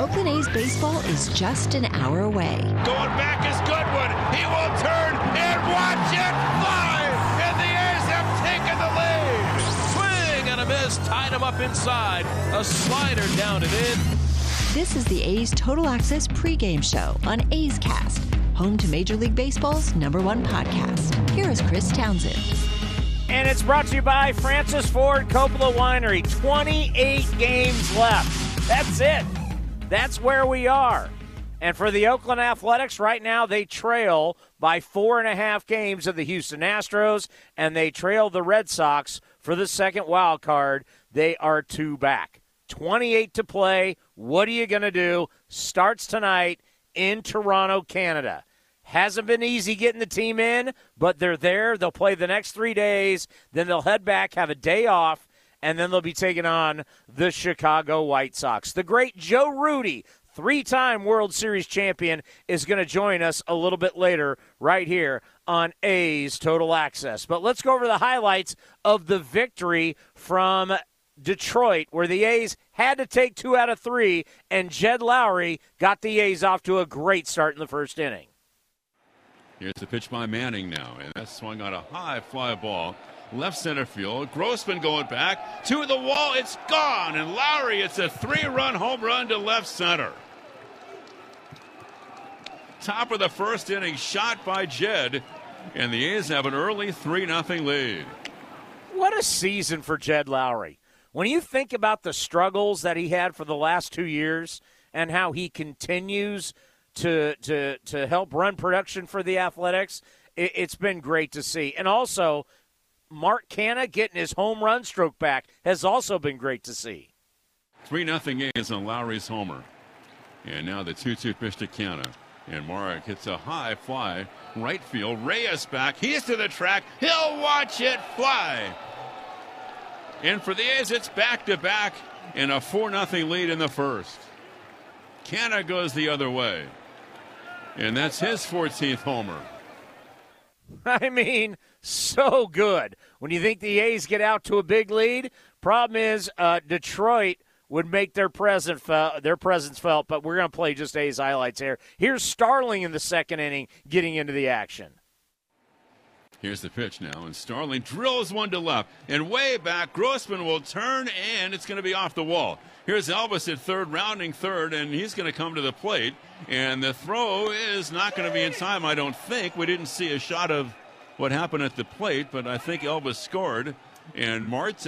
Oakland A's baseball is just an hour away. Going back is Goodwin. He will turn and watch it fly. And the A's have taken the lead. Swing and a miss. Tied him up inside. A slider down and in. This is the A's Total Access pregame show on A's Cast, home to Major League Baseball's number one podcast. Here is Chris Townsend. And it's brought to you by Francis Ford Coppola Winery. 28 games left. That's it. That's where we are. And for the Oakland Athletics, right now they trail by four and a half games of the Houston Astros, and they trail the Red Sox for the second wild card. They are two back. 28 to play. What are you going to do? Starts tonight in Toronto, Canada. Hasn't been easy getting the team in, but they're there. They'll play the next three days. Then they'll head back, have a day off, and then they'll be taking on the Chicago White Sox. The great Joe Rudi, three time World Series champion, is going to join us a little bit later right here on A's Total Access. But let's go over the highlights of the victory from Detroit, where the A's had to take two out of three, and Jed Lowrie got the A's off to a great start in the first inning. Here's the pitch by Manning now, and that swung on a high fly ball. Left center field. Grossman going back to the wall. It's gone. And Lowrie, it's a three run home run to left center. Top of the first inning, shot by Jed. And the A's have an early 3 0 lead. What a season for Jed Lowrie. When you think about the struggles that he had for the last two years and how he continues to to to help run production for the Athletics, it, has been great to see. And also, Mark Canha getting his home run stroke back has also been great to see. Three nothing is on Lowrie's homer, and now the two-two pitch to Canha. And Mark hits a high fly, right field. Reyes back. He's to the track. He'll watch it fly. And for the A's, it's back to back and a 4 0 lead in the first. Canha goes the other way. And that's his 14th homer. I mean, so good. When you think the A's get out to a big lead, problem is uh, Detroit would make their present fe- their presence felt. But we're going to play just A's highlights here. Here's Starling in the second inning, getting into the action. Here's the pitch now, and Starling drills one to left. And way back, Grossman will turn, and it's going to be off the wall. Here's Elvis at third, rounding third, and he's going to come to the plate. And the throw is not going to be in time, I don't think. We didn't see a shot of what happened at the plate, but I think Elvis scored. And Marte,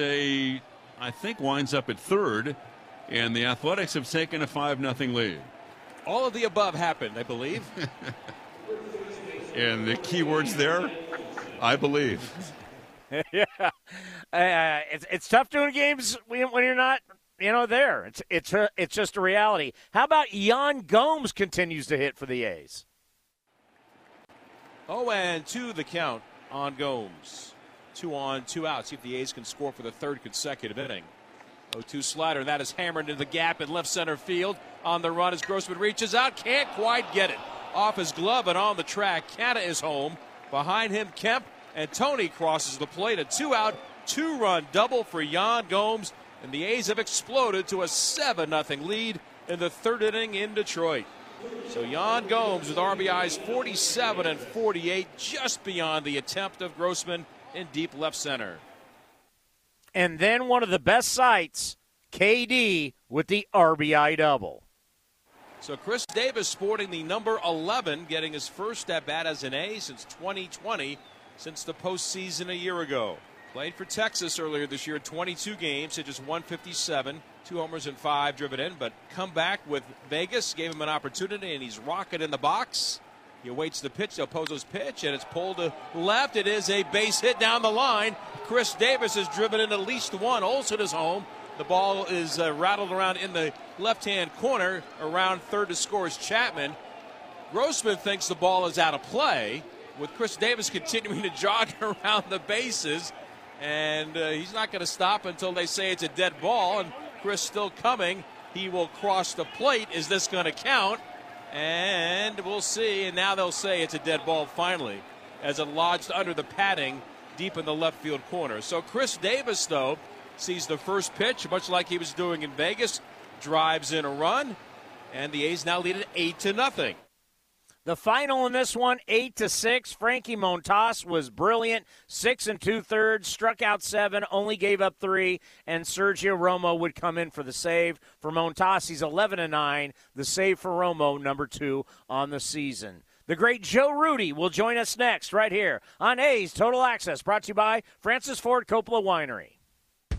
I think, winds up at third. And the Athletics have taken a 5 0 lead. All of the above happened, I believe. and the key words there I believe. yeah, uh, it's it's tough doing games when, when you're not you know there. It's it's a, it's just a reality. How about Yan Gomes continues to hit for the A's? Oh, and two the count on Gomes. Two on, two out. See if the A's can score for the third consecutive inning. 0-2 slider. That is hammered into the gap in left center field. On the run as Grossman reaches out. Can't quite get it. Off his glove and on the track. Canha is home. Behind him, Kemp and Tony crosses the plate. A two out, two run double for Yan Gomes. And the A's have exploded to a 7 0 lead in the third inning in Detroit. So Yan Gomes with RBIs 47 and 48, just beyond the attempt of Grossman in deep left center. And then one of the best sights, KD with the RBI double. So Khris Davis sporting the number 11, getting his first at bat as an A since 2020, since the postseason a year ago. Played for Texas earlier this year, 22 games, hit just 157, two homers and five driven in, but come back with Vegas, gave him an opportunity, and he's rocking in the box. He awaits the pitch, Pozo's pitch, and it's pulled to left. It is a base hit down the line. Khris Davis has driven in at least one. Olson is home. The ball is uh, rattled around in the left hand corner. Around third to score is Chapman. Grossman thinks the ball is out of play, with Khris Davis continuing to jog around the bases. And uh, he's not going to stop until they say it's a dead ball. And Khris still coming. He will cross the plate. Is this going to count? And we'll see. And now they'll say it's a dead ball finally, as it lodged under the padding deep in the left field corner. So Khris Davis, though, sees the first pitch, much like he was doing in Vegas, drives in a run, and the A's now lead it eight to nothing. The final in this one, eight to six. Frankie Montas was brilliant, six and two thirds, struck out seven, only gave up three, and Sergio Romo would come in for the save. For Montas, he's eleven and nine. The save for Romo, number two on the season. The great Joe Rudi will join us next, right here on A's Total Access, brought to you by Francis Ford Coppola Winery.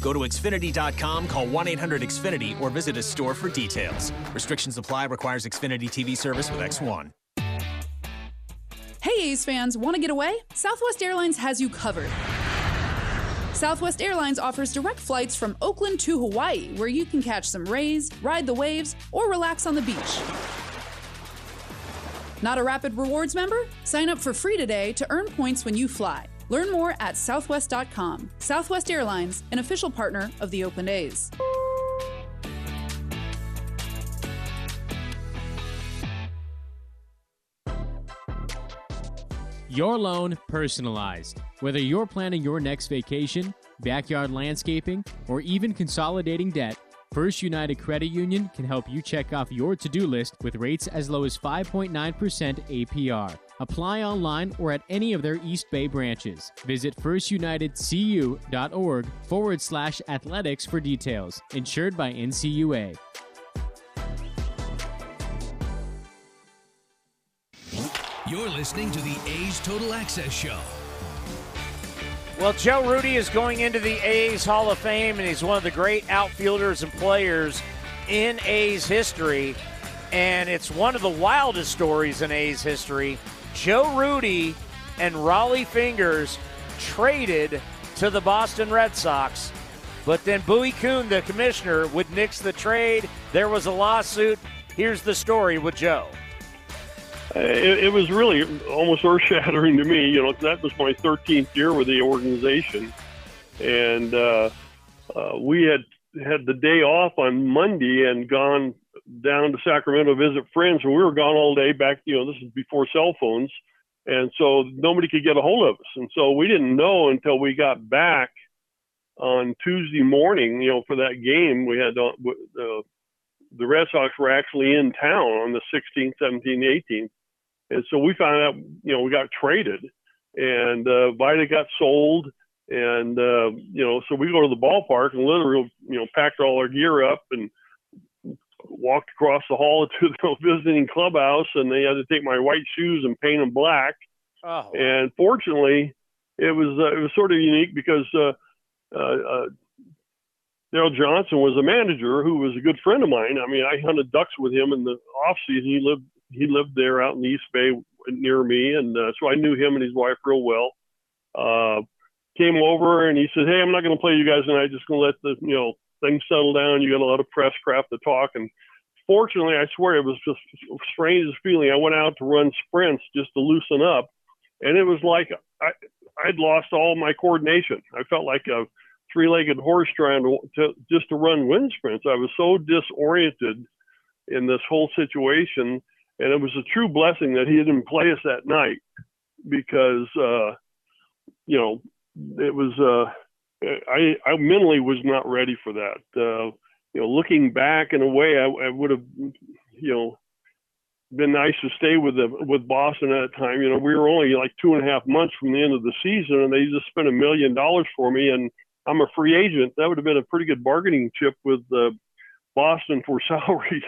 Go to Xfinity.com, call 1 800 Xfinity, or visit a store for details. Restrictions apply, requires Xfinity TV service with X1. Hey, A's fans, want to get away? Southwest Airlines has you covered. Southwest Airlines offers direct flights from Oakland to Hawaii, where you can catch some rays, ride the waves, or relax on the beach. Not a Rapid Rewards member? Sign up for free today to earn points when you fly. Learn more at southwest.com. Southwest Airlines, an official partner of the Open A's. Your loan personalized. Whether you're planning your next vacation, backyard landscaping, or even consolidating debt, First United Credit Union can help you check off your to do list with rates as low as 5.9% APR. Apply online or at any of their East Bay branches. Visit firstunitedcu.org forward slash athletics for details. Insured by NCUA. You're listening to the A's Total Access Show. Well, Joe Rudi is going into the A's Hall of Fame, and he's one of the great outfielders and players in A's history. And it's one of the wildest stories in A's history. Joe Rudi and Rollie Fingers traded to the Boston Red Sox, but then Bowie Kuhn, the commissioner, would nix the trade. There was a lawsuit. Here's the story with Joe. It, it, was really almost earth shattering to me. You know, that was my 13th year with the organization, and uh, uh, we had had the day off on Monday and gone down to Sacramento to visit friends, and we were gone all day. Back, you know, this is before cell phones, and so nobody could get a hold of us, and so we didn't know until we got back on Tuesday morning. You know, for that game, we had uh, the the Red Sox were actually in town on the 16th, 17th, 18th and so we found out, you know, we got traded, and uh, Vida got sold, and uh, you know, so we go to the ballpark and literally, you know, packed all our gear up and walked across the hall to the visiting clubhouse, and they had to take my white shoes and paint them black. Oh. And fortunately, it was uh, it was sort of unique because uh, uh, uh, Darrell Johnson was a manager who was a good friend of mine. I mean, I hunted ducks with him in the off season. He lived he lived there out in the East Bay near me, and uh, so I knew him and his wife real well. Uh, came over and he said, "Hey, I'm not going to play you guys tonight. Just going to let the you know things settle down. You got a lot of press craft to talk." And fortunately, I swear it was just strangest feeling. I went out to run sprints just to loosen up, and it was like I I'd lost all my coordination. I felt like a three-legged horse trying to, to just to run wind sprints. I was so disoriented in this whole situation and it was a true blessing that he didn't play us that night because uh, you know it was uh, I I mentally was not ready for that. Uh, you know, looking back in a way, I, I would have you know been nice to stay with the with Boston at that time. You know, we were only like two and a half months from the end of the season, and they just spent a million dollars for me, and I'm a free agent. That would have been a pretty good bargaining chip with uh, Boston for salary.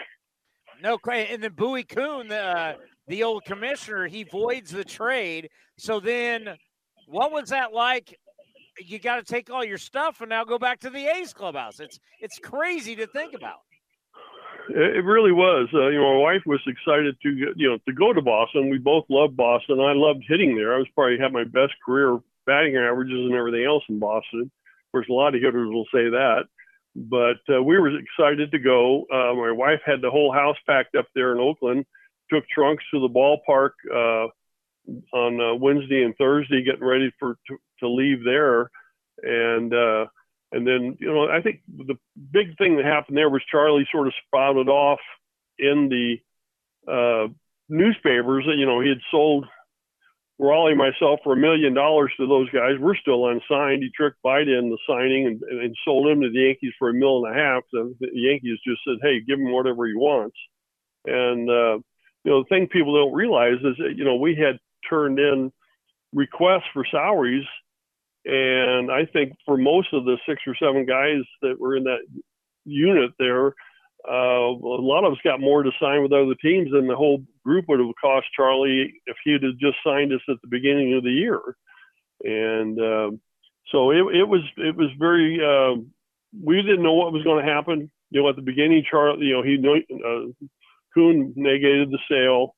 No, and then Bowie Kuhn, uh, the old commissioner, he voids the trade. So then, what was that like? You got to take all your stuff and now go back to the A's clubhouse. It's it's crazy to think about. It really was. Uh, you know, my wife was excited to you know to go to Boston. We both loved Boston. I loved hitting there. I was probably had my best career batting averages and everything else in Boston. Of course, a lot of hitters will say that, but uh, we were excited to go. Uh, my wife had the whole house packed up there in Oakland. Took trunks to the ballpark uh, on uh, Wednesday and Thursday, getting ready for to, to leave there, and uh, and then, you know, I think the big thing that happened there was Charlie sort of spouted off in the uh, newspapers that, you know, he had sold Rollie myself for a million dollars to those guys. We're still unsigned. He tricked Vida in the signing and, and sold him to the Yankees for a mill and a half. So the Yankees just said, hey, give him whatever he wants. And, uh, you know, the thing people don't realize is that, you know, we had turned in requests for salaries – and I think for most of the six or seven guys that were in that unit there, uh, a lot of us got more to sign with other teams than the whole group would have cost Charlie if he'd have just signed us at the beginning of the year. And uh, so it, it was it was very uh, we didn't know what was going to happen. You know, at the beginning, Charlie, you know, he uh, Kuhn negated the sale,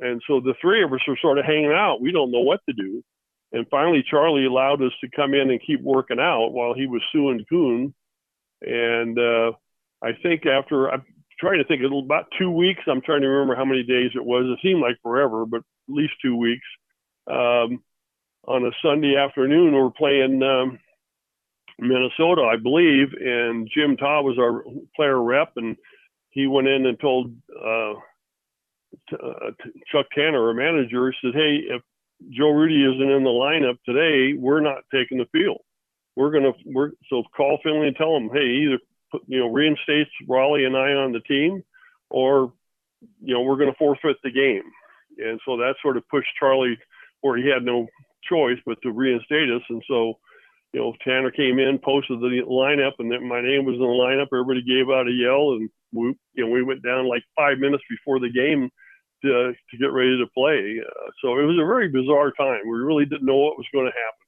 and so the three of us were sort of hanging out. We don't know what to do. And finally, Charlie allowed us to come in and keep working out while he was suing Kuhn. And uh, I think after I'm trying to think, about two weeks. I'm trying to remember how many days it was. It seemed like forever, but at least two weeks. Um, on a Sunday afternoon, we're playing um, Minnesota, I believe, and Jim Todd was our player rep, and he went in and told uh, t- uh, Chuck Tanner, our manager, said, "Hey, if Joe Rudi isn't in the lineup today, we're not taking the field. We're gonna we're so call Finley and tell him, hey, either you know reinstates Rollie and I on the team, or you know we're gonna forfeit the game. And so that sort of pushed Charlie where he had no choice but to reinstate us. And so you know Tanner came in, posted the lineup, and then my name was in the lineup. Everybody gave out a yell, and we you know we went down like five minutes before the game to, to get ready to play. Uh, so it was a very bizarre time. We really didn't know what was going to happen.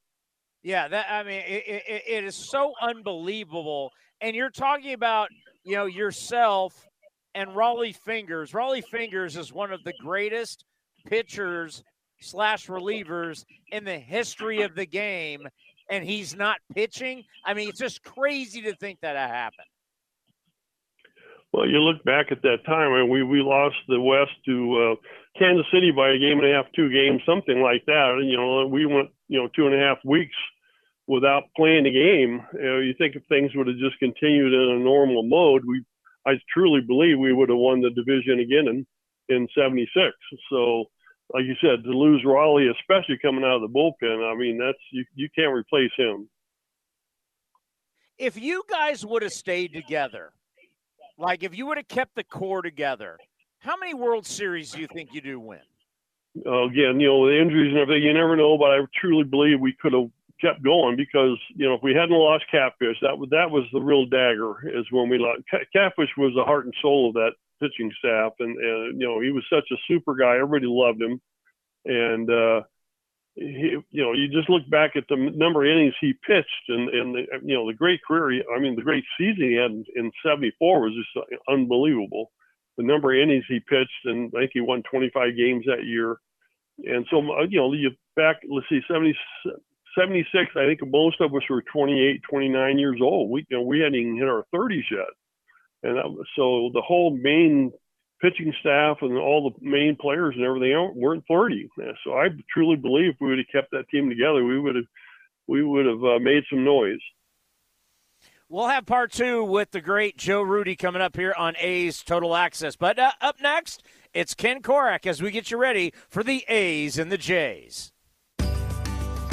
Yeah, that I mean, it, it, it is so unbelievable. And you're talking about, you know, yourself and Rollie Fingers. Rollie Fingers is one of the greatest pitchers slash relievers in the history of the game, and he's not pitching. I mean, it's just crazy to think that it happened. Well, you look back at that time, and we we lost the West to uh, Kansas City by a game and a half, two games, something like that. And you know, we went you know two and a half weeks without playing the game. You, know, you think if things would have just continued in a normal mode, we I truly believe we would have won the division again in in '76. So, like you said, to lose Rollie, especially coming out of the bullpen, I mean that's you you can't replace him. If you guys would have stayed together like if you would have kept the core together, how many World Series do you think you do win? Uh, again, you know, the injuries and everything, you never know, but I truly believe we could have kept going because, you know, if we hadn't lost Catfish, that was, that was the real dagger is when we lost. Catfish was the heart and soul of that pitching staff. And, and, you know, he was such a super guy. Everybody loved him. And, uh, he, you know, you just look back at the number of innings he pitched, and and the, you know the great career. I mean, the great season he had in, in '74 was just unbelievable. The number of innings he pitched, and I think he won 25 games that year. And so, uh, you know, you back, let's see, 70, 76. I think most of us were 28, 29 years old. We, you know, we hadn't even hit our 30s yet. And that, so the whole main pitching staff and all the main players and everything weren't 30. So I truly believe if we would have kept that team together, we would have we would have uh, made some noise. We'll have part two with the great Joe Rudi coming up here on A's Total Access. But uh, up next, it's Ken Korach as we get you ready for the A's and the Jays.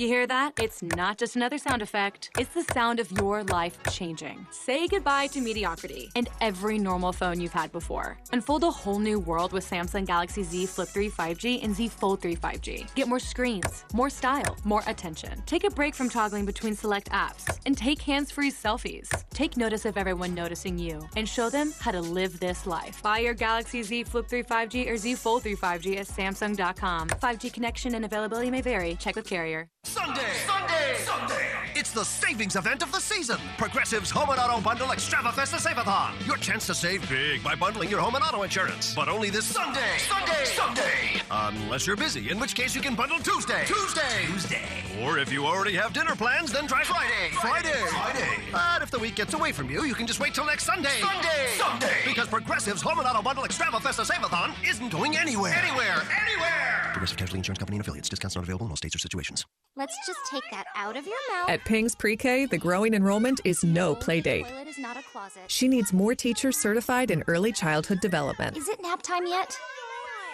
You hear that? It's not just another sound effect. It's the sound of your life changing. Say goodbye to mediocrity and every normal phone you've had before. Unfold a whole new world with Samsung Galaxy Z Flip 3 5G and Z Fold 3 5G. Get more screens, more style, more attention. Take a break from toggling between select apps and take hands-free selfies. Take notice of everyone noticing you and show them how to live this life. Buy your Galaxy Z Flip 3 5G or Z Fold 3 5G at Samsung.com. 5G connection and availability may vary. Check with carrier. Sunday! Sunday! Sunday! It's the savings event of the season. Progressive's Home and Auto Bundle Extravafesta Save-a-thon. Your chance to save big by bundling your home and auto insurance. But only this Sunday! Sunday! Sunday! Unless you're busy, in which case you can bundle Tuesday. Tuesday! Tuesday! Or if you already have dinner plans, then try Friday. Friday! Friday! But if the week gets away from you, you can just wait till next Sunday. Sunday! Sunday! Because Progressive's Home and Auto Bundle Extravafesta Save-a-thon isn't going anywhere. Anywhere! Anywhere! Progressive Casualty Insurance Company and affiliates. Discounts not available in all states or situations. Let's just take that out of your mouth. At Ping's Pre-K, the growing enrollment is no play date. Toilet is not a closet. She needs more teachers certified in early childhood development. Is it nap time yet?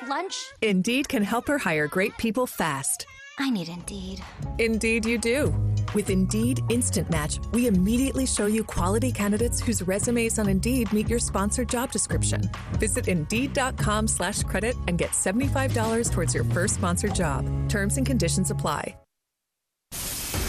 Lunch? Indeed can help her hire great people fast. I need Indeed. Indeed, you do. With Indeed Instant Match, we immediately show you quality candidates whose resumes on Indeed meet your sponsored job description. Visit Indeed.com slash credit and get $75 towards your first sponsored job. Terms and conditions apply.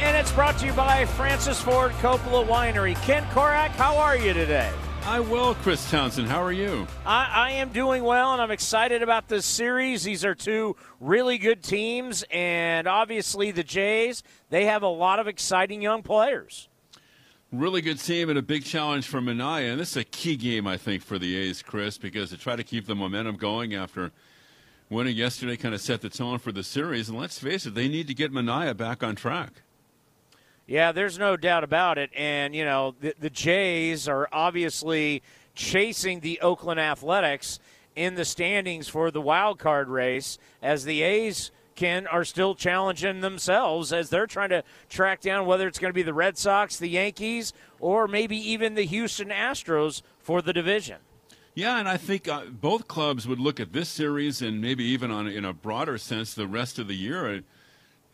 And it's brought to you by Francis Ford Coppola Winery. Ken Korach, how are you today? I will, Chris Townsend. How are you? I, I, am doing well, and I'm excited about this series. These are two really good teams, and obviously the Jays, they have a lot of exciting young players. Really good team and a big challenge for Manaea. And this is a key game, I think, for the A's, Chris, because to try to keep the momentum going after winning yesterday kind of set the tone for the series. And let's face it, they need to get Manaea back on track. Yeah, there's no doubt about it. And, you know, the, the Jays are obviously chasing the Oakland Athletics in the standings for the wild card race as the A's Ken are still challenging themselves as they're trying to track down whether it's going to be the Red Sox, the Yankees, or maybe even the Houston Astros for the division. Yeah, and I think uh, both clubs would look at this series and maybe even on in a broader sense the rest of the year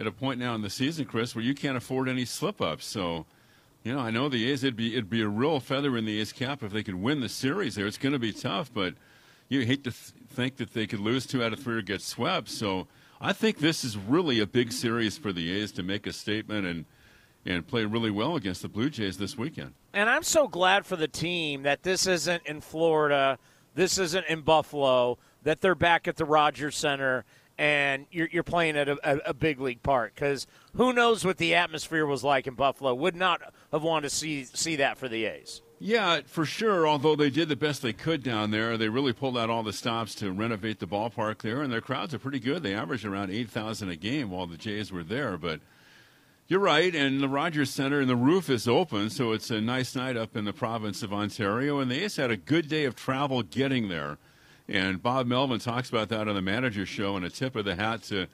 at a point now in the season, Chris, where you can't afford any slip ups. So, you know, I know the A's it'd be it'd be a real feather in the A's cap if they could win the series there. It's going to be tough, but you hate to th- think that they could lose two out of three or get swept. So, I think this is really a big series for the A's to make a statement and and play really well against the Blue Jays this weekend. And I'm so glad for the team that this isn't in Florida, this isn't in Buffalo, that they're back at the Rogers Center and you're, you're playing at a, a, a big league park because who knows what the atmosphere was like in Buffalo. Would not have wanted to see see that for the A's. Yeah, for sure. Although they did the best they could down there, they really pulled out all the stops to renovate the ballpark there, and their crowds are pretty good. They average around eight thousand a game while the Jays were there. But you're right, and the Rogers Center and the roof is open, so it's a nice night up in the province of Ontario. And the A's had a good day of travel getting there. And Bob Melvin talks about that on the manager show, and a tip of the hat to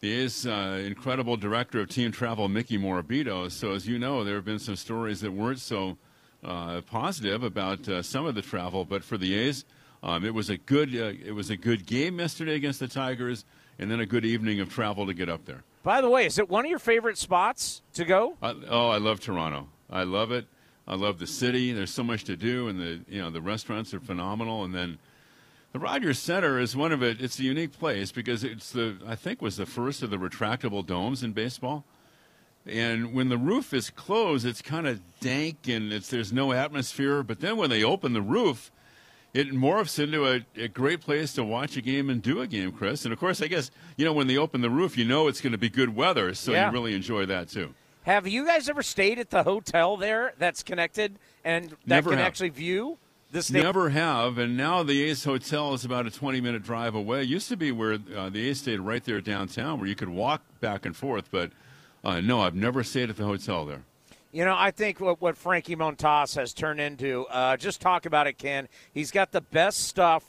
the A's uh, incredible director of team travel, Mickey Morabito. So, as you know, there have been some stories that weren't so uh, positive about uh, some of the travel, but for the A's, um, it was a good uh, it was a good game yesterday against the Tigers, and then a good evening of travel to get up there. By the way, is it one of your favorite spots to go? oh, I love Toronto. I love it. I love the city. There's so much to do, and the you know the restaurants are phenomenal, and then The Rogers Center is one of it. It's a unique place because it's the I think was the first of the retractable domes in baseball. And when the roof is closed, it's kind of dank and it's there's no atmosphere. But then when they open the roof, it morphs into a, a great place to watch a game and do a game, Chris. And of course, I guess you know when they open the roof, you know it's going to be good weather, so Yeah. you really enjoy that too. Have you guys ever stayed at the hotel there that's connected and that Never can have. actually view stadium? Never have, and now the A's Hotel is about a 20 minute drive away. It used to be where uh, the A's stayed right there downtown, where you could walk back and forth. But uh, no, I've never stayed at the hotel there. You know, I think what, what Frankie Montas has turned into, uh, just talk about it, Ken. He's got the best stuff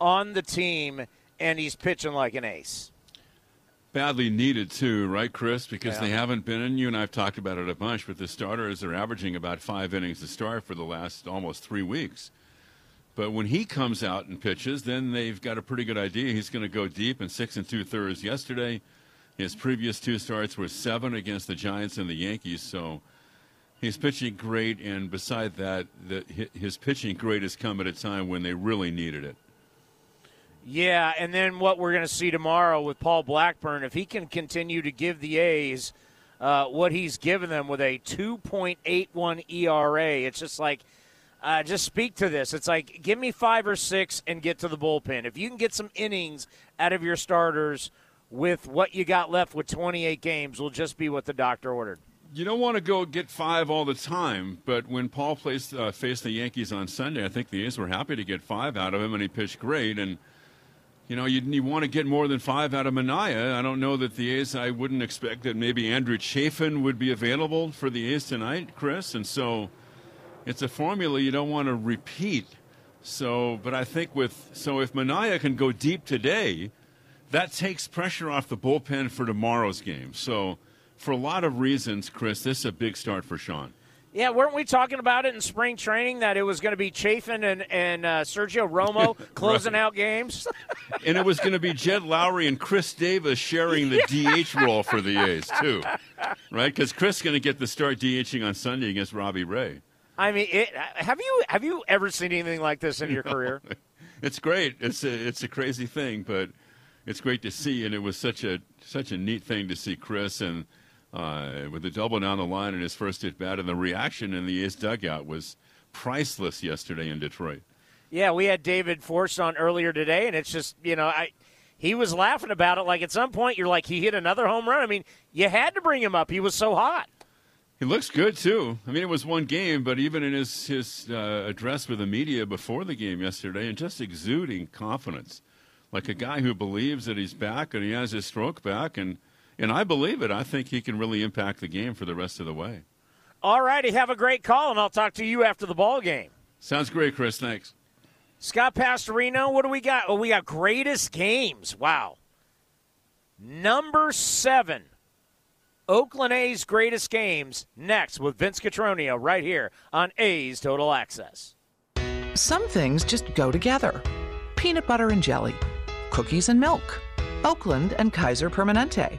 on the team, and he's pitching like an ace. Badly needed too, right, Chris? Because Yeah. they haven't been, and you and I've talked about it a bunch. But the starters are averaging about five innings to start for the last almost three weeks. But when he comes out and pitches, then they've got a pretty good idea. He's going to go deep in six and two thirds yesterday. His previous two starts were seven against the Giants and the Yankees. So he's pitching great. And beside that, the, his pitching great has come at a time when they really needed it. Yeah, and then what we're going to see tomorrow with Paul Blackburn, if he can continue to give the A's uh, what he's given them with a 2.81 ERA, it's just like, uh, just speak to this. It's like, give me five or six and get to the bullpen. If you can get some innings out of your starters with what you got left with 28 games, will just be what the doctor ordered. You don't want to go get five all the time, but when Paul placed, uh, faced the Yankees on Sunday, I think the A's were happy to get five out of him, and he pitched great. And you know, you, you want to get more than five out of Manaea. I don't know that the A's. I wouldn't expect that maybe Andrew Chafin would be available for the A's tonight, Chris. And so, it's a formula you don't want to repeat. So, but I think with so if Manaea can go deep today, that takes pressure off the bullpen for tomorrow's game. So, for a lot of reasons, Chris, this is a big start for Sean. Yeah, weren't we talking about it in spring training that it was going to be Chafin and, and uh, Sergio Romo closing Right. out games? and it was going to be Jed Lowrie and Khris Davis sharing the DH role for the A's too, right? Because Khris is going to get the start DHing on Sunday against Robbie Ray. I mean, it, have you have you ever seen anything like this in your career? It's great. It's a it's a crazy thing, but it's great to see, and it was such a such a neat thing to see Khris and uh, with the double down the line in his first at bat, and the reaction in the A's dugout was priceless yesterday in Detroit. Yeah, we had David Forst on earlier today, and it's just you know I. He was laughing about it like at some point you're like he hit another home run. I mean, you had to bring him up. He was so hot. He looks good too. I mean, it was one game, but even in his his uh, address with the media before the game yesterday, and just exuding confidence, like a guy who believes that he's back and he has his stroke back, and and I believe it. I think he can really impact the game for the rest of the way. All righty, have a great call, and I'll talk to you after the ball game. Sounds great, Chris. Thanks. Scott Pastorino, what do we got? Oh, we got greatest games. Wow. Number seven, Oakland A's greatest games. Next with Vince Cotroneo right here on A's Total Access. Some things just go together peanut butter and jelly, cookies and milk, Oakland and Kaiser Permanente.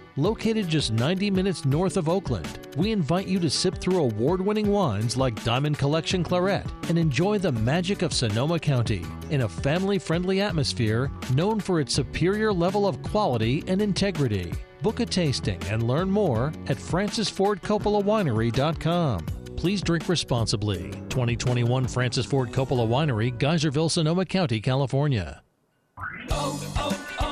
Located just 90 minutes north of Oakland, we invite you to sip through award winning wines like Diamond Collection Claret and enjoy the magic of Sonoma County in a family friendly atmosphere known for its superior level of quality and integrity. Book a tasting and learn more at francisfordcoppolawinery.com. Please drink responsibly. 2021 Francis Ford Coppola Winery, Geyserville, Sonoma County, California. Oh, oh, oh,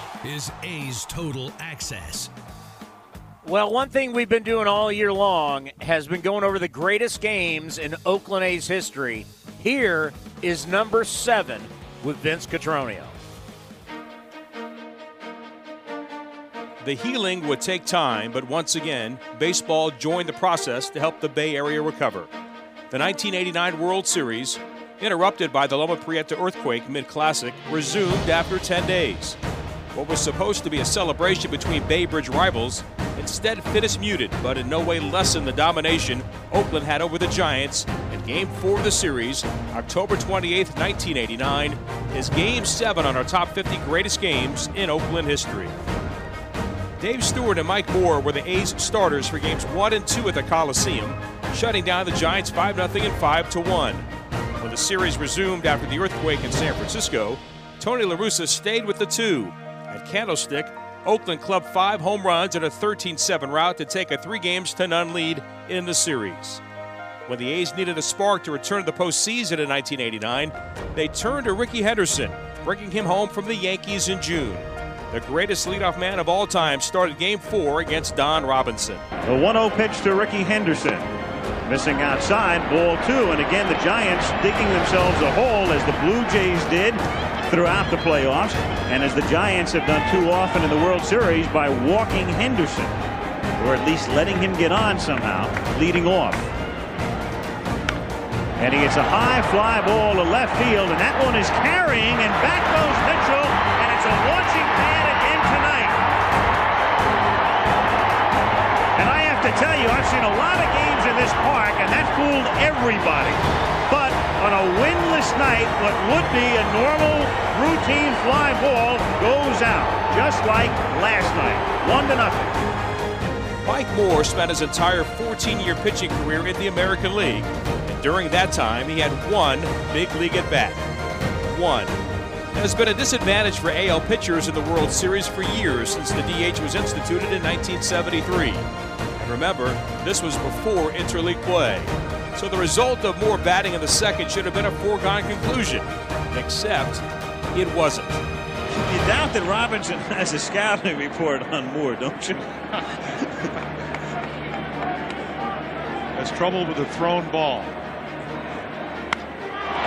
is A's Total Access. Well, one thing we've been doing all year long has been going over the greatest games in Oakland A's history. Here is number seven with Vince Cotroneo. The healing would take time, but once again, baseball joined the process to help the Bay Area recover. The 1989 World Series, interrupted by the Loma Prieta earthquake mid classic, resumed after 10 days. What was supposed to be a celebration between Bay Bridge rivals instead finished muted, but in no way lessened the domination Oakland had over the Giants in Game 4 of the series, October 28, 1989, is Game 7 on our top 50 greatest games in Oakland history. Dave Stewart and Mike Moore were the A's starters for games 1 and 2 at the Coliseum, shutting down the Giants 5 0 and 5 1. When the series resumed after the earthquake in San Francisco, Tony La Russa stayed with the two. At Candlestick, Oakland clubbed five home runs in a 13 7 rout to take a three games to none lead in the series. When the A's needed a spark to return to the postseason in 1989, they turned to Rickey Henderson, bringing him home from the Yankees in June. The greatest leadoff man of all time started game four against Don Robinson. The 1 0 pitch to Rickey Henderson. Missing outside, ball two. And again, the Giants digging themselves a hole as the Blue Jays did throughout the playoffs, and as the Giants have done too often in the World Series by walking Henderson, or at least letting him get on somehow, leading off. And he gets a high fly ball to left field, and that one is carrying, and back goes Mitchell, and it's a launching pad again tonight. And I have to tell you, I've seen a lot of games in this park, and that fooled everybody. But on a winless night, what would be a normal routine fly ball goes out, just like last night, one to nothing. Mike Moore spent his entire 14-year pitching career in the American League, and during that time, he had one big league at bat. One. It has been a disadvantage for AL pitchers in the World Series for years since the DH was instituted in 1973. And remember, this was before interleague play. So the result of more batting in the second should have been a foregone conclusion, except it wasn't. You doubt that Robinson has a scouting report on Moore, don't you? Has trouble with the thrown ball.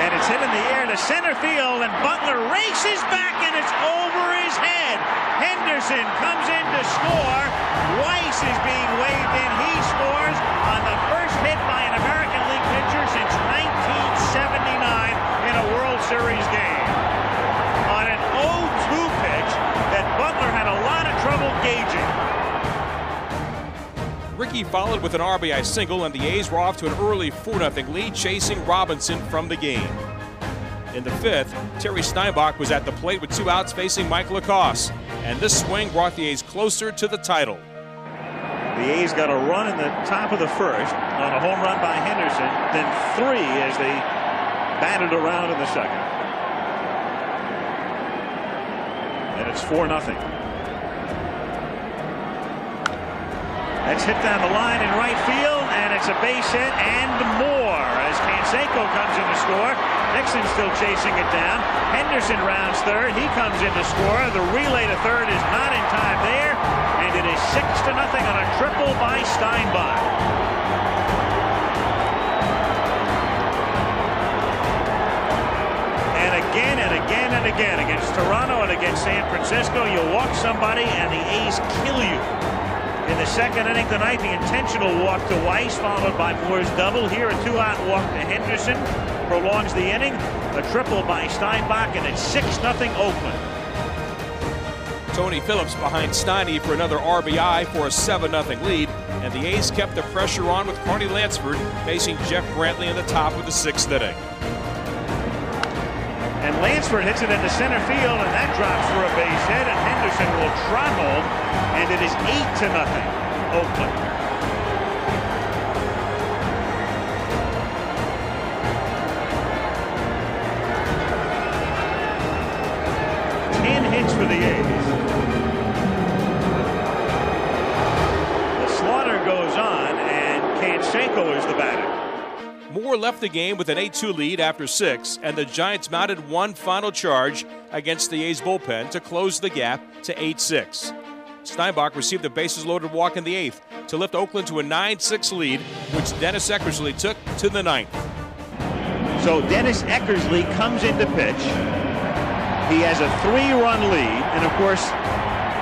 And it's hit in the air to center field, and Butler races back, and it's over his head. Henderson comes in to score. Weiss is being waved in. He scores on the first hit by an American Series game. On an 0-2 pitch that Butler had a lot of trouble gauging. Rickey followed with an RBI single, and the A's were off to an early 4 0 lead, chasing Robinson from the game. In the fifth, Terry Steinbach was at the plate with two outs facing Mike LaCoss, and this swing brought the A's closer to the title. The A's got a run in the top of the first on a home run by Henderson, then three as they batted around in the second. It's 4 nothing. That's hit down the line in right field, and it's a base hit and more as Canseco comes in to score. Nixon still chasing it down. Henderson rounds third. He comes in to score. The relay to third is not in time there, and it is six to nothing on a triple by Steinbach. Again and again and again against Toronto and against San Francisco, you walk somebody and the A's kill you. In the second inning tonight, the intentional walk to Weiss, followed by Moore's double. Here, a two-out walk to Henderson prolongs the inning. A triple by Steinbach, and it's 6-0 Oakland. Tony Phillips behind Steiny for another RBI for a 7 0 lead, and the A's kept the pressure on with Carney Lansford facing Jeff Brantley in the top of the sixth inning. And Lansford hits it into center field, and that drops for a base hit, and Henderson will trot home, and it is 8 to nothing, Oakland. Ten hits for the A's. The slaughter goes on, and Canseco is the batter. Moore left the game with an 8 2 lead after six, and the Giants mounted one final charge against the A's bullpen to close the gap to 8 6. Steinbach received a bases loaded walk in the eighth to lift Oakland to a 9 6 lead, which Dennis Eckersley took to the ninth. So Dennis Eckersley comes into pitch. He has a three run lead, and of course,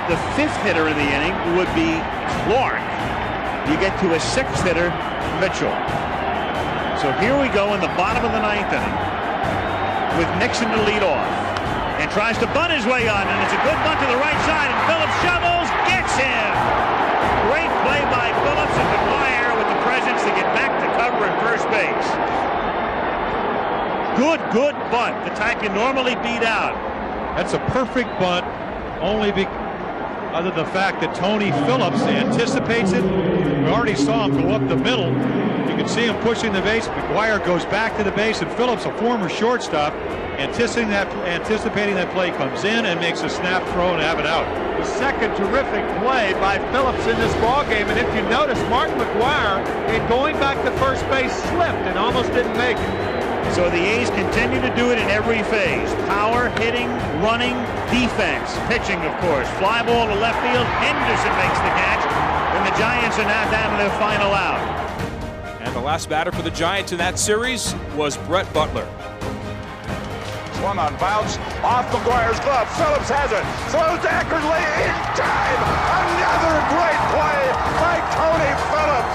the fifth hitter in the inning would be Clark. You get to a sixth hitter, Mitchell. So here we go in the bottom of the ninth inning with Nixon to lead off and tries to bunt his way on, and it's a good bunt to the right side, and Phillips shovels, gets him. Great play by Phillips and McGwire with the presence to get back to cover at first base. Good, good bunt. The type you normally beat out. That's a perfect bunt, only be, other than the fact that Tony Phillips anticipates it. We already saw him go up the middle. You can see him pushing the base. McGwire goes back to the base, and Phillips, a former shortstop, anticipating that, anticipating that play, comes in and makes a snap throw and have it out. The second terrific play by Phillips in this ball game, and if you notice, Mark McGwire, in going back to first base, slipped and almost didn't make it. So the A's continue to do it in every phase. Power, hitting, running, defense, pitching, of course. Fly ball to left field. Henderson makes the catch. And the Giants are now down to their final out. Last batter for the Giants in that series was Brett Butler. One on bounce off McGwire's glove. Phillips has it. Throws to Eckersley in time. Another great play by Tony Phillips.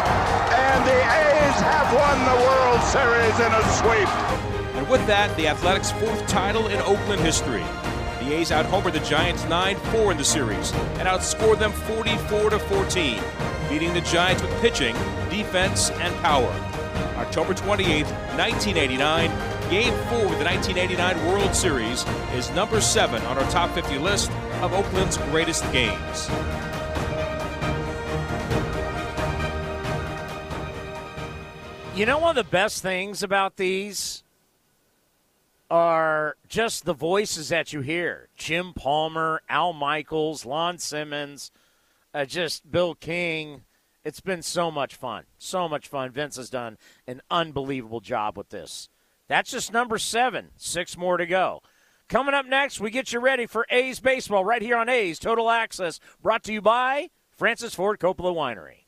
And the A's have won the World Series in a sweep. And with that, the Athletics' fourth title in Oakland history. The A's outhomered the Giants 9-4 in the series and outscored them 44 to 14, beating the Giants with pitching, defense, and power. October 28, 1989, Game 4 of the 1989 World Series is number 7 on our top 50 list of Oakland's greatest games. You know, one of the best things about these are just the voices that you hear Jim Palmer, Al Michaels, Lon Simmons, uh, just Bill King. It's been so much fun. So much fun. Vince has done an unbelievable job with this. That's just number seven. Six more to go. Coming up next, we get you ready for A's baseball right here on A's Total Access, brought to you by Francis Ford Coppola Winery.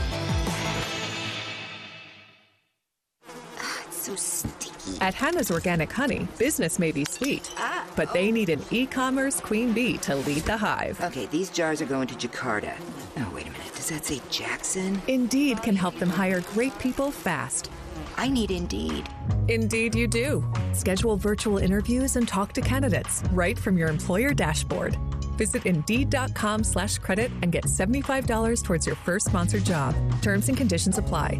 So sticky. At Hannah's Organic Honey, business may be sweet, Ah, but they need an e-commerce queen bee to lead the hive. Okay, these jars are going to Jakarta. Oh, wait a minute. Does that say Jackson? Indeed can help them hire great people fast. I need Indeed. Indeed, you do. Schedule virtual interviews and talk to candidates right from your employer dashboard. Visit Indeed.com slash credit and get $75 towards your first sponsored job. Terms and conditions apply.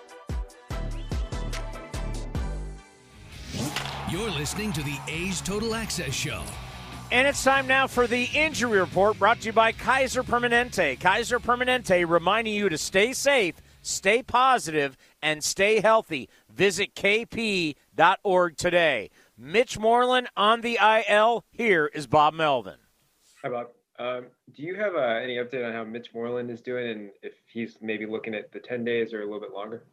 You're listening to the A's Total Access Show. And it's time now for the injury report brought to you by Kaiser Permanente. Kaiser Permanente reminding you to stay safe, stay positive, and stay healthy. Visit kp.org today. Mitch Moreland on the IL. Here is Bob Melvin. Hi, Bob. Um, do you have uh, any update on how Mitch Moreland is doing and if he's maybe looking at the 10 days or a little bit longer?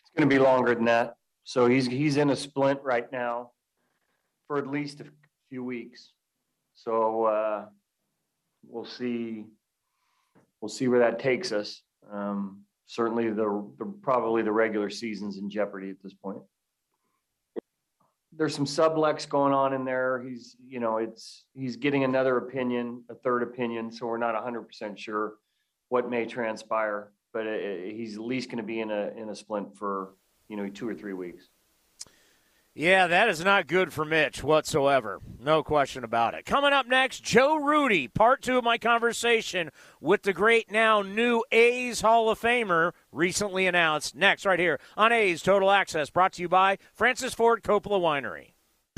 It's going to be longer than that. So he's he's in a splint right now for at least a few weeks. So uh, we'll see. We'll see where that takes us. Um, certainly, the, the probably the regular season's in jeopardy at this point. There's some sublex going on in there. He's, you know, it's he's getting another opinion, a third opinion. So we're not 100% sure what may transpire, but it, uh, he's at least going to be in a in a splint for you know two or three weeks. Yeah, that is not good for Mitch whatsoever. No question about it. Coming up next, Joe Rudi, part two of my conversation with the great now new A's Hall of Famer, recently announced. Next, right here on A's Total Access, brought to you by Francis Ford Coppola Winery.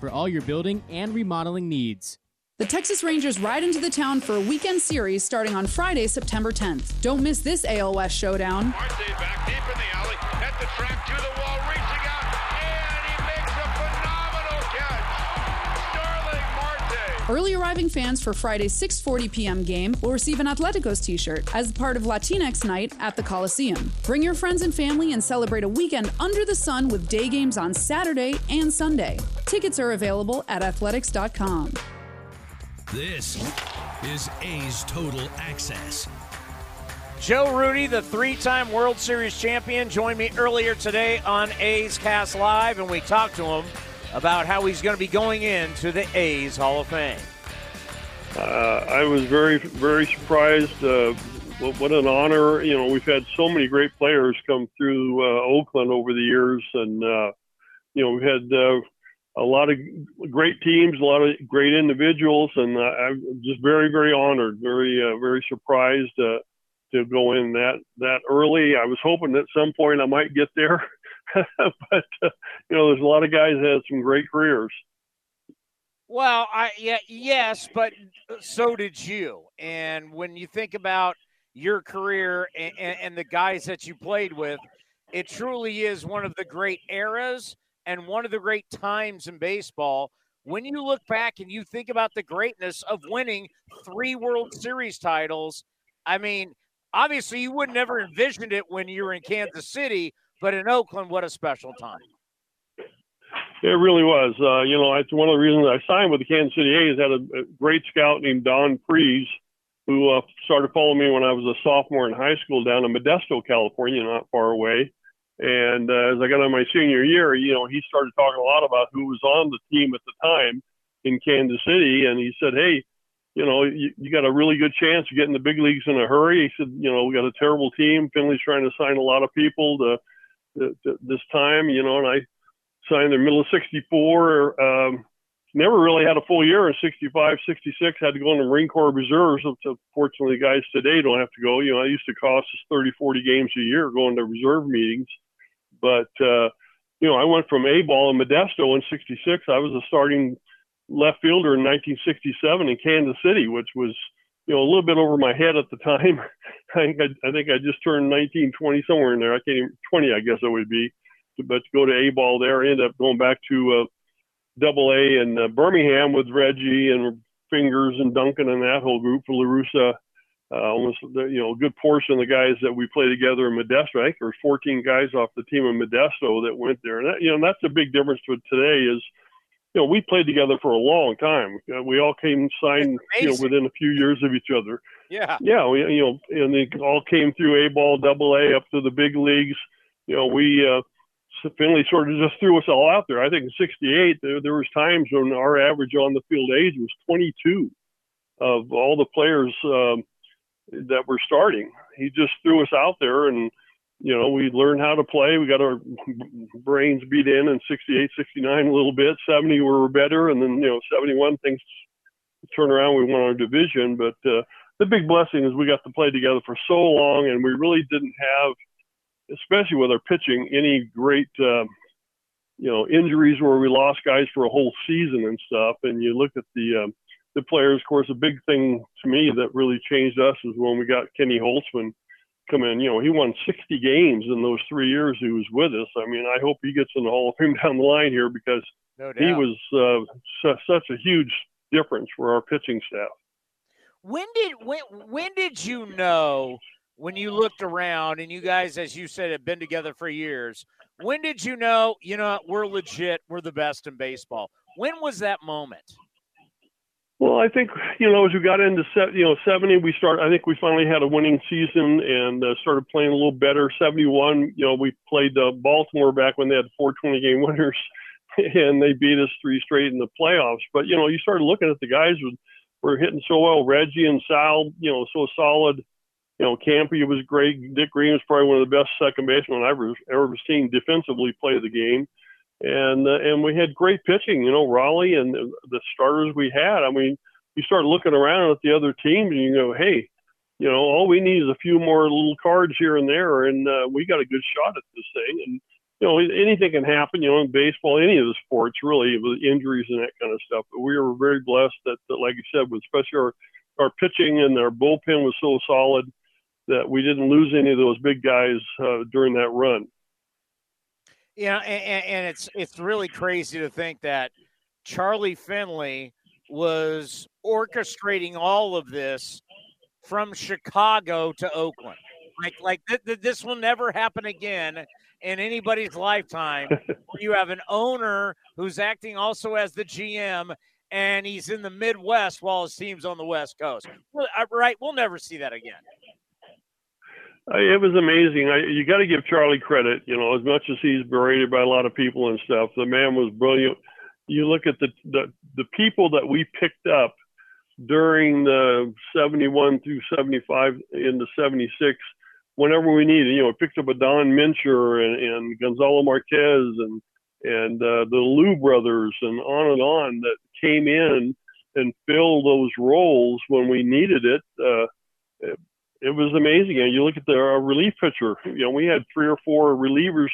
for all your building and remodeling needs. The Texas Rangers ride into the town for a weekend series starting on Friday, September 10th. Don't miss this AL West showdown. Marte back deep in the alley, at the track to the wall, reaching out, Early arriving fans for Friday's 6:40 p.m. game will receive an Atleticos T-shirt as part of Latinx Night at the Coliseum. Bring your friends and family and celebrate a weekend under the sun with day games on Saturday and Sunday. Tickets are available at athletics.com. This is A's Total Access. Joe Rudi, the three time World Series champion, joined me earlier today on A's Cast Live, and we talked to him about how he's going to be going into the A's Hall of Fame. Uh, I was very, very surprised. Uh, what, an honor. You know, we've had so many great players come through uh, Oakland over the years, and, uh, you know, we've had uh, a lot of great teams, a lot of great individuals, and I'm just very, very honored, very, uh, very surprised uh, to go in that that early. I was hoping at some point I might get there, but uh, you know, there's a lot of guys that had some great careers. Well, I yeah, yes, but so did you. And when you think about your career and, and the guys that you played with, it truly is one of the great eras and one of the great times in baseball. When you look back and you think about the greatness of winning three World Series titles, I mean, obviously you would never envisioned it when you were in Kansas City, but in Oakland, what a special time. It really was. Uh, you know, it's one of the reasons I signed with the Kansas City A's. Had a, a great scout named Don Freese, who uh, started following me when I was a sophomore in high school down in Modesto, California, not far away. And uh, as I got on my senior year, you know, he started talking a lot about who was on the team at the time in Kansas City. And he said, Hey, you know, you, you got a really good chance of getting the big leagues in a hurry. He said, you know, we got a terrible team. Finley's trying to sign a lot of people to, this time, you know, and I signed in the middle of 64. Um, never really had a full year in 65, 66. Had to go in the Marine Corps Reserves. So fortunately, guys today don't have to go. You know, I used to cost us 30, 40 games a year going to reserve meetings. But uh, you know, I went from A ball in Modesto in '66. I was a starting left fielder in 1967 in Kansas City, which was you know a little bit over my head at the time. I think I, I think I just turned 19, 20 somewhere in there. I can't even 20, I guess it would be. But to go to A ball there, I ended up going back to uh, Double A in uh, Birmingham with Reggie and Fingers and Duncan and that whole group for La Russa. uh, almost you know a good portion of the guys that we play together in Modesto. I think there's 14 guys off the team in Modesto that went there, and that, you know that's a big difference with today is you know we played together for a long time. Uh, we all came signed you know within a few years of each other. Yeah. Yeah, we you know and they all came through A ball, double A up to the big leagues. You know we. uh Finley sort of just threw us all out there. I think in '68 there, there was times when our average on the field age was 22 of all the players um, that were starting. He just threw us out there and you know, we learned how to play. We got our brains beat in in 68, 69 a little bit. 70 we were better. And then, you know, 71 things turn around. We won our division. But uh, the big blessing is we got to play together for so long and we really didn't have, especially with our pitching, any great, um, you know, injuries where we lost guys for a whole season and stuff. And you look at the, um, the players. Of course, a big thing to me that really changed us is when we got Kenny Holtzman come in. You know, he won 60 games in those three years he was with us. I mean, I hope he gets in the Hall of Fame down the line here because no he was uh, su- such a huge difference for our pitching staff. When did when when did you know when you looked around and you guys, as you said, have been together for years? When did you know? You know, we're legit. We're the best in baseball. When was that moment? Well, I think you know as we got into you know seventy, we started. I think we finally had a winning season and uh, started playing a little better. Seventy one, you know, we played uh, Baltimore back when they had four twenty game winners, and they beat us three straight in the playoffs. But you know, you started looking at the guys who were hitting so well. Reggie and Sal, you know, so solid. You know, Campy was great. Dick Green was probably one of the best second basemen I've ever, ever seen defensively play the game and uh, and we had great pitching. You know, Rollie and the, the starters we had. I mean, you start looking around at the other teams and you go, hey, you know, all we need is a few more little cards here and there, and uh, we got a good shot at this thing. And you know, anything can happen. You know, in baseball, any of the sports, really, with injuries and that kind of stuff. But we were very blessed that, that like you said, with especially our our pitching and our bullpen was so solid that we didn't lose any of those big guys uh, during that run. You know, and, and it's it's really crazy to think that Charlie Finley was orchestrating all of this from Chicago to Oakland. Like, like th- th- this will never happen again in anybody's lifetime. you have an owner who's acting also as the GM, and he's in the Midwest while his team's on the West Coast. Well, uh, right? We'll never see that again. It was amazing. I, you got to give Charlie credit. You know, as much as he's berated by a lot of people and stuff, the man was brilliant. You look at the the, the people that we picked up during the 71 through 75 into 76 whenever we needed. You know, we picked up a Don Mincher and, and Gonzalo Marquez and and uh, the Alou brothers and on and on that came in and filled those roles when we needed it. Uh, it was amazing. And you look at the uh, relief pitcher. You know, we had three or four relievers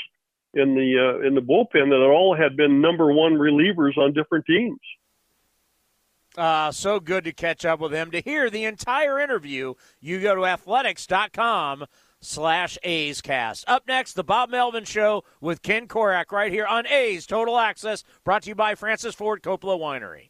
in the uh, in the bullpen that all had been number one relievers on different teams. Uh, so good to catch up with him. To hear the entire interview, you go to athletics.com slash A's cast. Up next, the Bob Melvin Show with Ken Korach right here on A's Total Access, brought to you by Francis Ford Coppola Winery.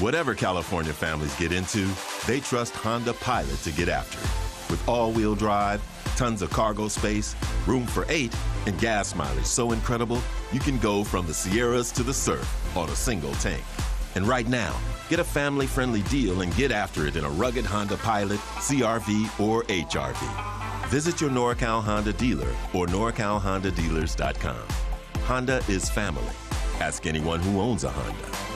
Whatever California families get into, they trust Honda Pilot to get after it. With all wheel drive, tons of cargo space, room for eight, and gas mileage so incredible, you can go from the Sierras to the surf on a single tank. And right now, get a family friendly deal and get after it in a rugged Honda Pilot, CRV, or HRV. Visit your NorCal Honda dealer or NorCalHondaDealers.com. Honda is family. Ask anyone who owns a Honda.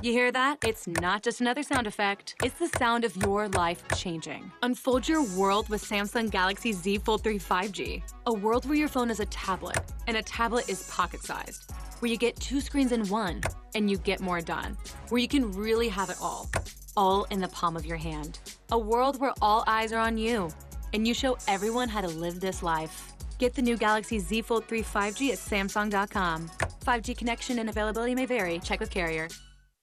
You hear that? It's not just another sound effect. It's the sound of your life changing. Unfold your world with Samsung Galaxy Z Fold 3 5G. A world where your phone is a tablet, and a tablet is pocket sized. Where you get two screens in one, and you get more done. Where you can really have it all. All in the palm of your hand. A world where all eyes are on you, and you show everyone how to live this life. Get the new Galaxy Z Fold 3 5G at Samsung.com. 5G connection and availability may vary. Check with carrier.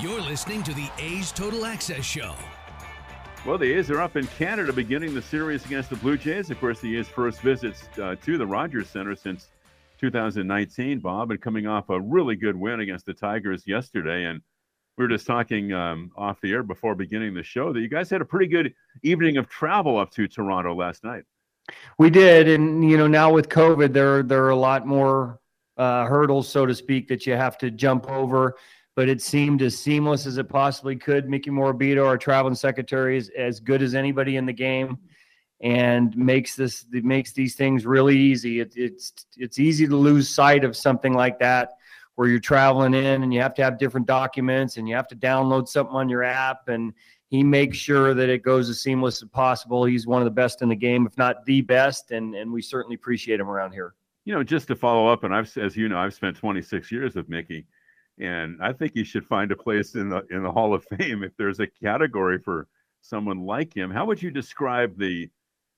You're listening to the A's Total Access Show. Well, the A's are up in Canada beginning the series against the Blue Jays. Of course, the A's first visits uh, to the Rogers Center since 2019, Bob, and coming off a really good win against the Tigers yesterday. And we were just talking um, off the air before beginning the show that you guys had a pretty good evening of travel up to Toronto last night. We did, and you know now with COVID, there there are a lot more uh, hurdles, so to speak, that you have to jump over but it seemed as seamless as it possibly could. Mickey Morabito, our traveling secretary, is as good as anybody in the game, and makes this makes these things really easy. It, it's it's easy to lose sight of something like that, where you're traveling in and you have to have different documents and you have to download something on your app, and he makes sure that it goes as seamless as possible. He's one of the best in the game, if not the best, and and we certainly appreciate him around here. You know, just to follow up, and I've as you know, I've spent 26 years with Mickey and I think he should find a place in the in the Hall of Fame if there's a category for someone like him. How would you describe the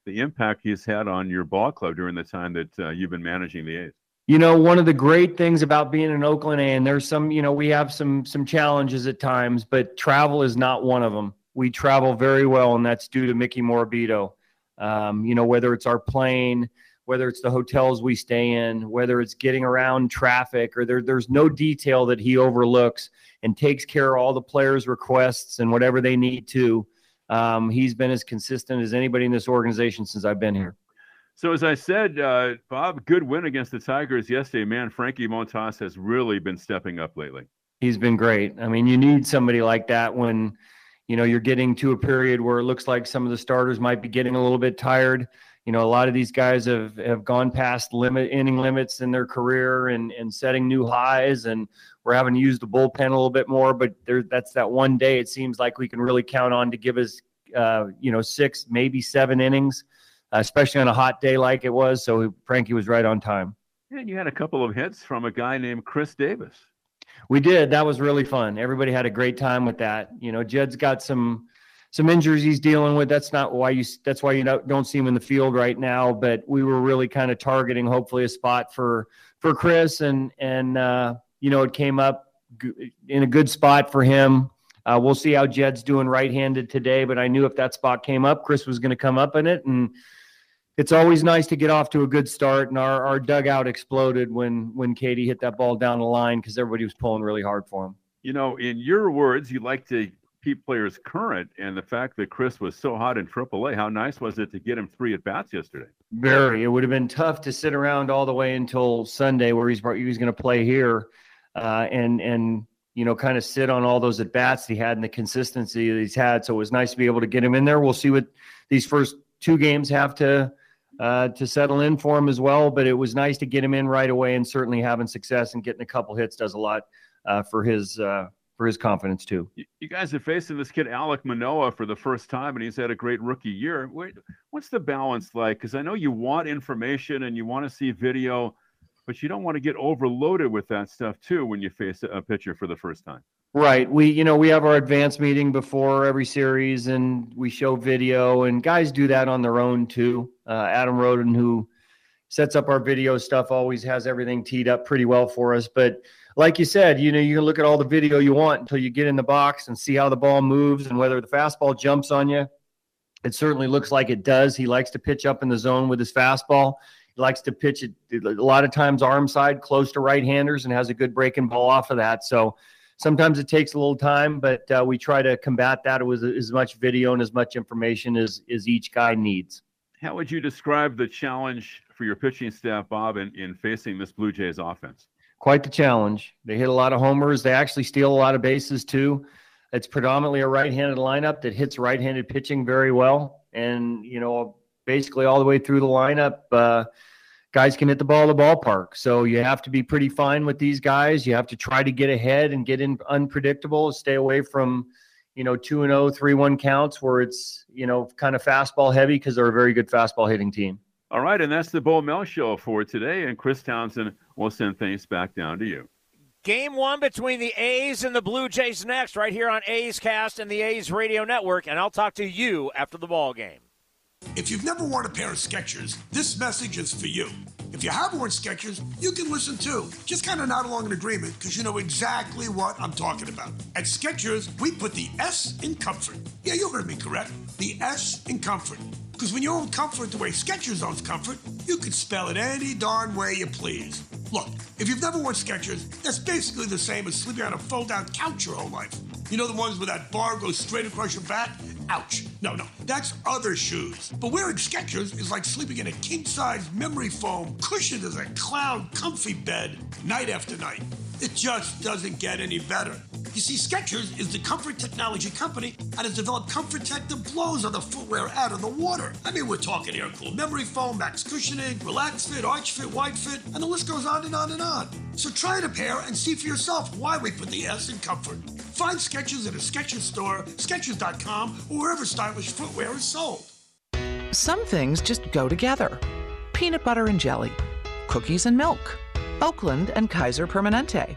the impact he's had on your ball club during the time that uh, you've been managing the A's? You know, one of the great things about being in Oakland, and there's some, you know, we have some some challenges at times, but travel is not one of them. We travel very well, and that's due to Mickey Morabito. Um, you know, whether it's our plane, whether it's the hotels we stay in, whether it's getting around traffic, or there, there's no detail that he overlooks and takes care of all the players' requests and whatever they need to. Um, he's been as consistent as anybody in this organization since I've been here. So, as I said, uh, Bob, good win against the Tigers yesterday. Man, Frankie Montas has really been stepping up lately. He's been great. I mean, you need somebody like that when you know you're getting to a period where it looks like some of the starters might be getting a little bit tired you know, a lot of these guys have have gone past limit inning limits in their career and and setting new highs, and we're having to use the bullpen a little bit more. But there, that's that one day it seems like we can really count on to give us, uh, you know, six maybe seven innings, uh, especially on a hot day like it was. So Frankie was right on time. And you had a couple of hits from a guy named Khris Davis. We did. That was really fun. Everybody had a great time with that. You know, Jed's got some some injuries he's dealing with. That's not why you. That's why you don't see him in the field right now. But we were really kind of targeting, hopefully, a spot for for Khris, and and uh, you know it came up in a good spot for him. Uh, we'll see how Jed's doing right-handed today, but I knew if that spot came up, Khris was going to come up in it, and it's always nice to get off to a good start. And our, our dugout exploded when when Katie hit that ball down the line because everybody was pulling really hard for him. You know, in your words, you like to keep players current. And the fact that Khris was so hot in AAA, how nice was it to get him three at bats yesterday? Very. It would have been tough to sit around all the way until Sunday, where he's he was going to play here, uh, and and you know, kind of sit on all those at bats he had and the consistency that he's had. So it was nice to be able to get him in there. We'll see what these first two games have to uh, to settle in for him as well. But it was nice to get him in right away, and certainly having success and getting a couple hits does a lot uh, for his uh, for his confidence too. You guys are facing this kid Alek Manoah for the first time, and he's had a great rookie year. What's the balance like? Because I know you want information and you want to see video, but you don't want to get overloaded with that stuff too when you face a pitcher for the first time. Right. We, you know, we have our advanced meeting before every series and we show video and guys do that on their own too. Uh, Adam Roden, who sets up our video stuff, always has everything teed up pretty well for us. But like you said, you know, you can look at all the video you want until you get in the box and see how the ball moves and whether the fastball jumps on you. It certainly looks like it does. He likes to pitch up in the zone with his fastball. He likes to pitch it a lot of times arm side close to right handers and has a good breaking ball off of that. So, Sometimes it takes a little time, but uh, we try to combat that with as much video and as much information as, as each guy needs. How would you describe the challenge for your pitching staff, Bob, in, in facing this Blue Jays offense? Quite the challenge. They hit a lot of homers. They actually steal a lot of bases, too. It's predominantly a right handed lineup that hits right handed pitching very well. And, you know, basically all the way through the lineup, uh, guys can hit the ball the ballpark. So you have to be pretty fine with these guys. You have to try to get ahead and get in unpredictable, stay away from, you know, 2 and 0, 3 1 counts where it's, you know, kind of fastball heavy because they're a very good fastball hitting team. All right. And that's the Bo Mel show for today. And Chris Townsend will send things back down to you. Game one between the A's and the Blue Jays next, right here on A's Cast and the A's Radio Network. And I'll talk to you after the ball game. If you've never worn a pair of Skechers, this message is for you. If you have worn Skechers, you can listen too. Just kind of nod along in agreement because you know exactly what I'm talking about. At Skechers, we put the S in comfort. Yeah, you heard me correct. The S in comfort. Because when you own comfort the way Skechers owns comfort, you can spell it any darn way you please. Look, if you've never worn Skechers, that's basically the same as sleeping on a fold-out couch your whole life. You know the ones where that bar goes straight across your back? Ouch. No, no, that's other shoes. But wearing Skechers is like sleeping in a king-size memory foam cushioned as a clown comfy bed night after night. It just doesn't get any better. You see, Skechers is the comfort technology company and has developed Comfort Tech that blows on the footwear out of the water. I mean, we're talking air cool memory foam, max cushioning, relax fit, arch fit, wide fit, and the list goes on and on and on. So try a pair and see for yourself why we put the S in comfort. Find Skechers at a Skechers store, Skechers.com, or wherever stylish footwear is sold. Some things just go together peanut butter and jelly, cookies and milk, Oakland and Kaiser Permanente.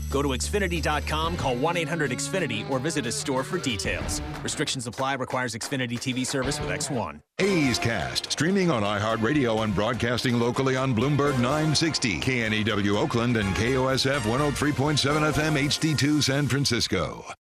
Go to Xfinity.com, call 1 800 Xfinity, or visit a store for details. Restrictions apply, requires Xfinity TV service with X1. A's Cast, streaming on iHeartRadio and broadcasting locally on Bloomberg 960, KNEW Oakland, and KOSF 103.7 FM HD2 San Francisco.